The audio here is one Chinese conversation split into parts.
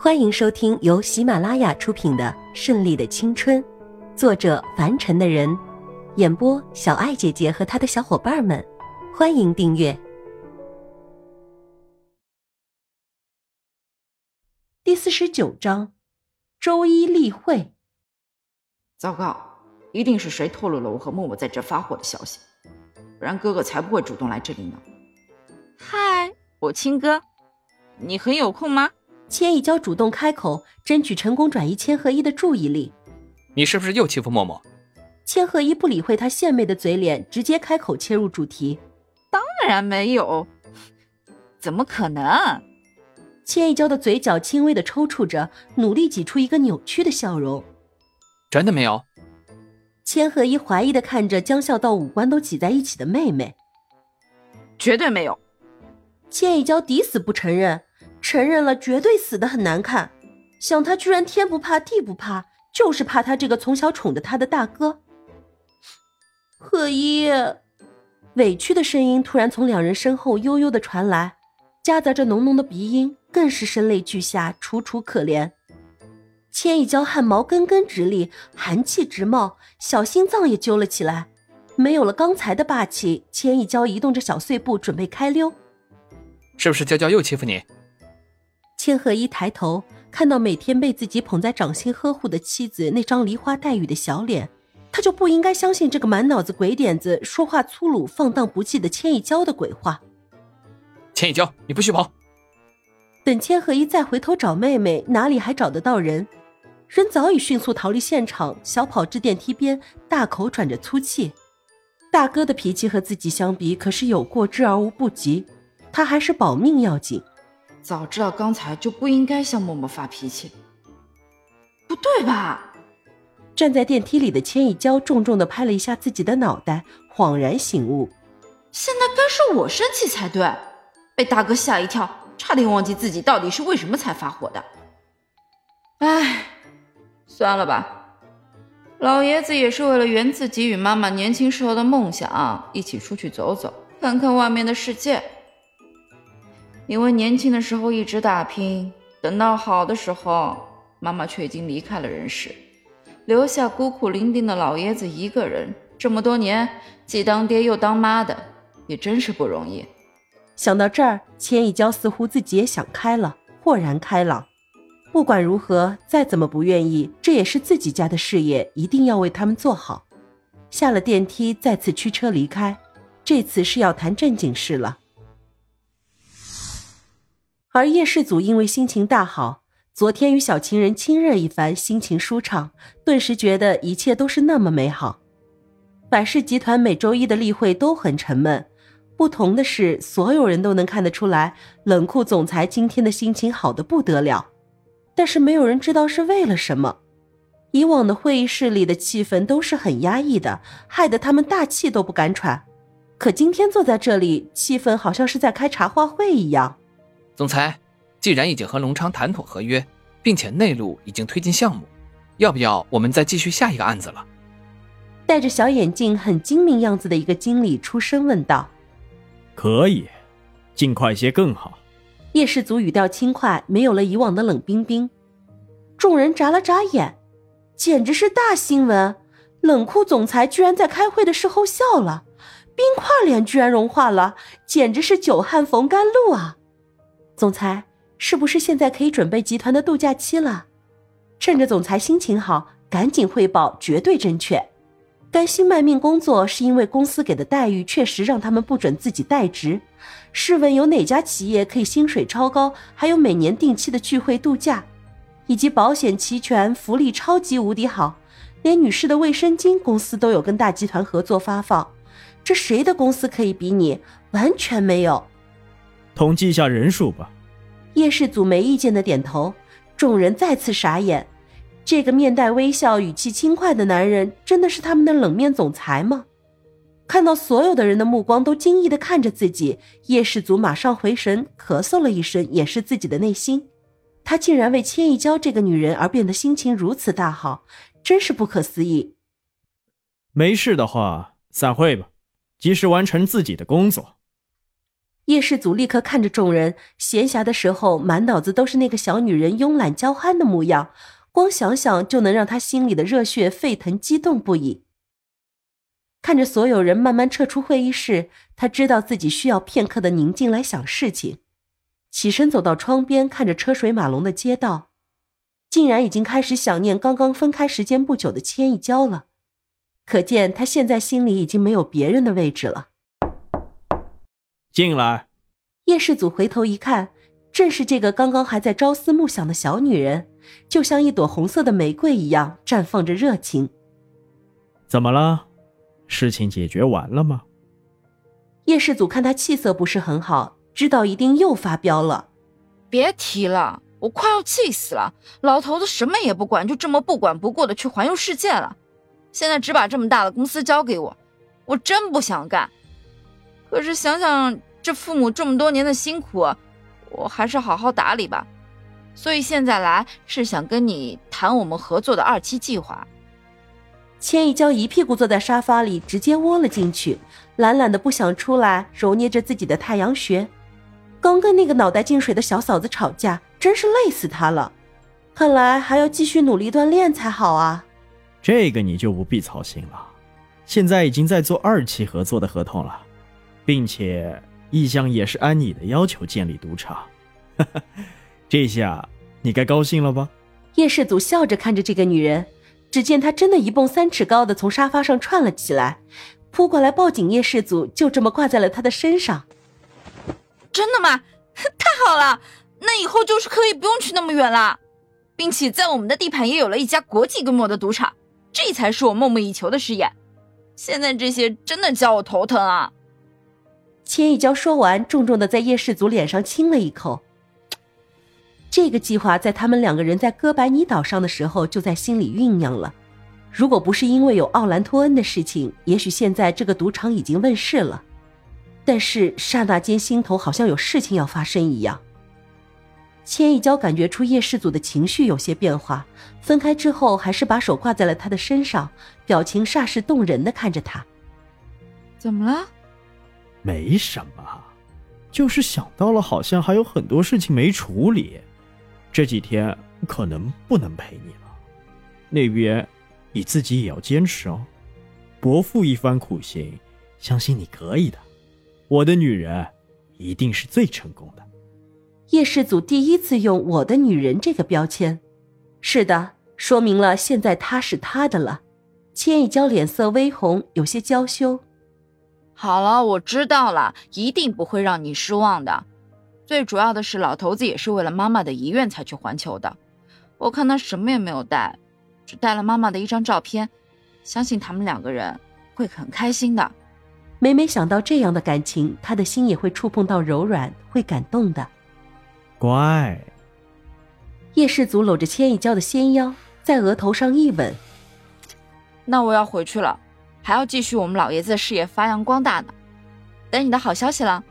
欢迎收听由喜马拉雅出品的《顺利的青春》，作者凡尘的人，演播小爱姐姐和她的小伙伴们。欢迎订阅第四十九章。周一例会，糟糕，一定是谁透露了我和默默在这发火的消息，不然哥哥才不会主动来这里呢。嗨，我亲哥，你很有空吗？千一娇主动开口，争取成功转移千鹤一的注意力。你是不是又欺负默默？千鹤一不理会他献媚的嘴脸，直接开口切入主题。当然没有，怎么可能？千一娇的嘴角轻微的抽搐着，努力挤出一个扭曲的笑容。真的没有？千鹤一怀疑的看着将笑到五官都挤在一起的妹妹。绝对没有。千一娇抵死不承认。承认了，绝对死的很难看。想他居然天不怕地不怕，就是怕他这个从小宠着他的大哥。贺一，委屈的声音突然从两人身后悠悠的传来，夹杂着浓浓的鼻音，更是声泪俱下，楚楚可怜。千一娇汗毛根根直立，寒气直冒，小心脏也揪了起来。没有了刚才的霸气，千一娇移动着小碎步准备开溜。是不是娇娇又欺负你？千鹤一抬头，看到每天被自己捧在掌心呵护的妻子那张梨花带雨的小脸，他就不应该相信这个满脑子鬼点子、说话粗鲁、放荡不羁的千一娇的鬼话。千一娇，你不许跑！等千鹤一再回头找妹妹，哪里还找得到人？人早已迅速逃离现场，小跑至电梯边，大口喘着粗气。大哥的脾气和自己相比，可是有过之而无不及，他还是保命要紧。早知道刚才就不应该向默默发脾气。不对吧？站在电梯里的千一娇重重的拍了一下自己的脑袋，恍然醒悟：现在该是我生气才对，被大哥吓一跳，差点忘记自己到底是为什么才发火的。唉，算了吧。老爷子也是为了圆自己与妈妈年轻时候的梦想，一起出去走走，看看外面的世界。因为年轻的时候一直打拼，等到好的时候，妈妈却已经离开了人世，留下孤苦伶仃的老爷子一个人。这么多年，既当爹又当妈的，也真是不容易。想到这儿，千一娇似乎自己也想开了，豁然开朗。不管如何，再怎么不愿意，这也是自己家的事业，一定要为他们做好。下了电梯，再次驱车离开，这次是要谈正经事了。而叶氏祖因为心情大好，昨天与小情人亲热一番，心情舒畅，顿时觉得一切都是那么美好。百事集团每周一的例会都很沉闷，不同的是，所有人都能看得出来，冷酷总裁今天的心情好的不得了，但是没有人知道是为了什么。以往的会议室里的气氛都是很压抑的，害得他们大气都不敢喘。可今天坐在这里，气氛好像是在开茶话会一样。总裁，既然已经和隆昌谈妥合约，并且内陆已经推进项目，要不要我们再继续下一个案子了？戴着小眼镜、很精明样子的一个经理出声问道：“可以，尽快些更好。”叶氏族语调轻快，没有了以往的冷冰冰。众人眨了眨眼，简直是大新闻！冷酷总裁居然在开会的时候笑了，冰块脸居然融化了，简直是久旱逢甘露啊！总裁，是不是现在可以准备集团的度假期了？趁着总裁心情好，赶紧汇报，绝对正确。甘心卖命工作，是因为公司给的待遇确实让他们不准自己代职。试问有哪家企业可以薪水超高，还有每年定期的聚会度假，以及保险齐全，福利超级无敌好，连女士的卫生巾公司都有跟大集团合作发放。这谁的公司可以比拟？完全没有。统计一下人数吧。叶氏祖没意见的点头，众人再次傻眼。这个面带微笑、语气轻快的男人，真的是他们的冷面总裁吗？看到所有的人的目光都惊异的看着自己，叶氏祖马上回神，咳嗽了一声，掩饰自己的内心。他竟然为千一娇这个女人而变得心情如此大好，真是不可思议。没事的话，散会吧，及时完成自己的工作。叶世祖立刻看着众人，闲暇的时候满脑子都是那个小女人慵懒娇憨的模样，光想想就能让他心里的热血沸腾激动不已。看着所有人慢慢撤出会议室，他知道自己需要片刻的宁静来想事情。起身走到窗边，看着车水马龙的街道，竟然已经开始想念刚刚分开时间不久的千一娇了。可见他现在心里已经没有别人的位置了。进来。叶世祖回头一看，正是这个刚刚还在朝思暮想的小女人，就像一朵红色的玫瑰一样绽放着热情。怎么了？事情解决完了吗？叶世祖看他气色不是很好，知道一定又发飙了。别提了，我快要气死了！老头子什么也不管，就这么不管不顾的去环游世界了。现在只把这么大的公司交给我，我真不想干。可是想想这父母这么多年的辛苦，我还是好好打理吧。所以现在来是想跟你谈我们合作的二期计划。千一娇一屁股坐在沙发里，直接窝了进去，懒懒的不想出来，揉捏着自己的太阳穴。刚跟那个脑袋进水的小嫂子吵架，真是累死她了。看来还要继续努力锻炼才好啊。这个你就不必操心了，现在已经在做二期合作的合同了。并且意向也是按你的要求建立赌场，这下你该高兴了吧？叶世祖笑着看着这个女人，只见她真的一蹦三尺高的从沙发上窜了起来，扑过来抱紧叶世祖，就这么挂在了他的身上。真的吗？太好了，那以后就是可以不用去那么远了，并且在我们的地盘也有了一家国际规模的赌场，这才是我梦寐以求的事业。现在这些真的叫我头疼啊！千一娇说完，重重的在叶世祖脸上亲了一口。这个计划在他们两个人在哥白尼岛上的时候就在心里酝酿了。如果不是因为有奥兰托恩的事情，也许现在这个赌场已经问世了。但是刹那间，心头好像有事情要发生一样。千一娇感觉出叶世祖的情绪有些变化，分开之后还是把手挂在了他的身上，表情煞是动人的看着他。怎么了？没什么，就是想到了，好像还有很多事情没处理，这几天可能不能陪你了。那边你自己也要坚持哦。伯父一番苦心，相信你可以的。我的女人一定是最成功的。叶世祖第一次用“我的女人”这个标签，是的，说明了现在她是他的了。千一娇脸色微红，有些娇羞。好了，我知道了，一定不会让你失望的。最主要的是，老头子也是为了妈妈的遗愿才去环球的。我看他什么也没有带，只带了妈妈的一张照片。相信他们两个人会很开心的。每每想到这样的感情，他的心也会触碰到柔软，会感动的。乖。叶世祖搂着千一娇的纤腰，在额头上一吻。那我要回去了。还要继续我们老爷子的事业发扬光大呢，等你的好消息了。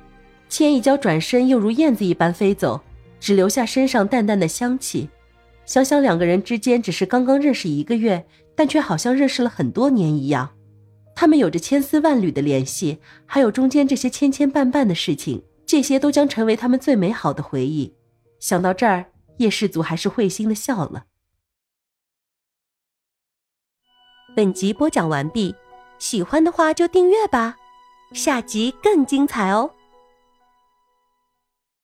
千一娇转身又如燕子一般飞走，只留下身上淡淡的香气。想想两个人之间只是刚刚认识一个月，但却好像认识了很多年一样。他们有着千丝万缕的联系，还有中间这些千千绊绊的事情，这些都将成为他们最美好的回忆。想到这儿，叶世祖还是会心的笑了。本集播讲完毕。喜欢的话就订阅吧，下集更精彩哦。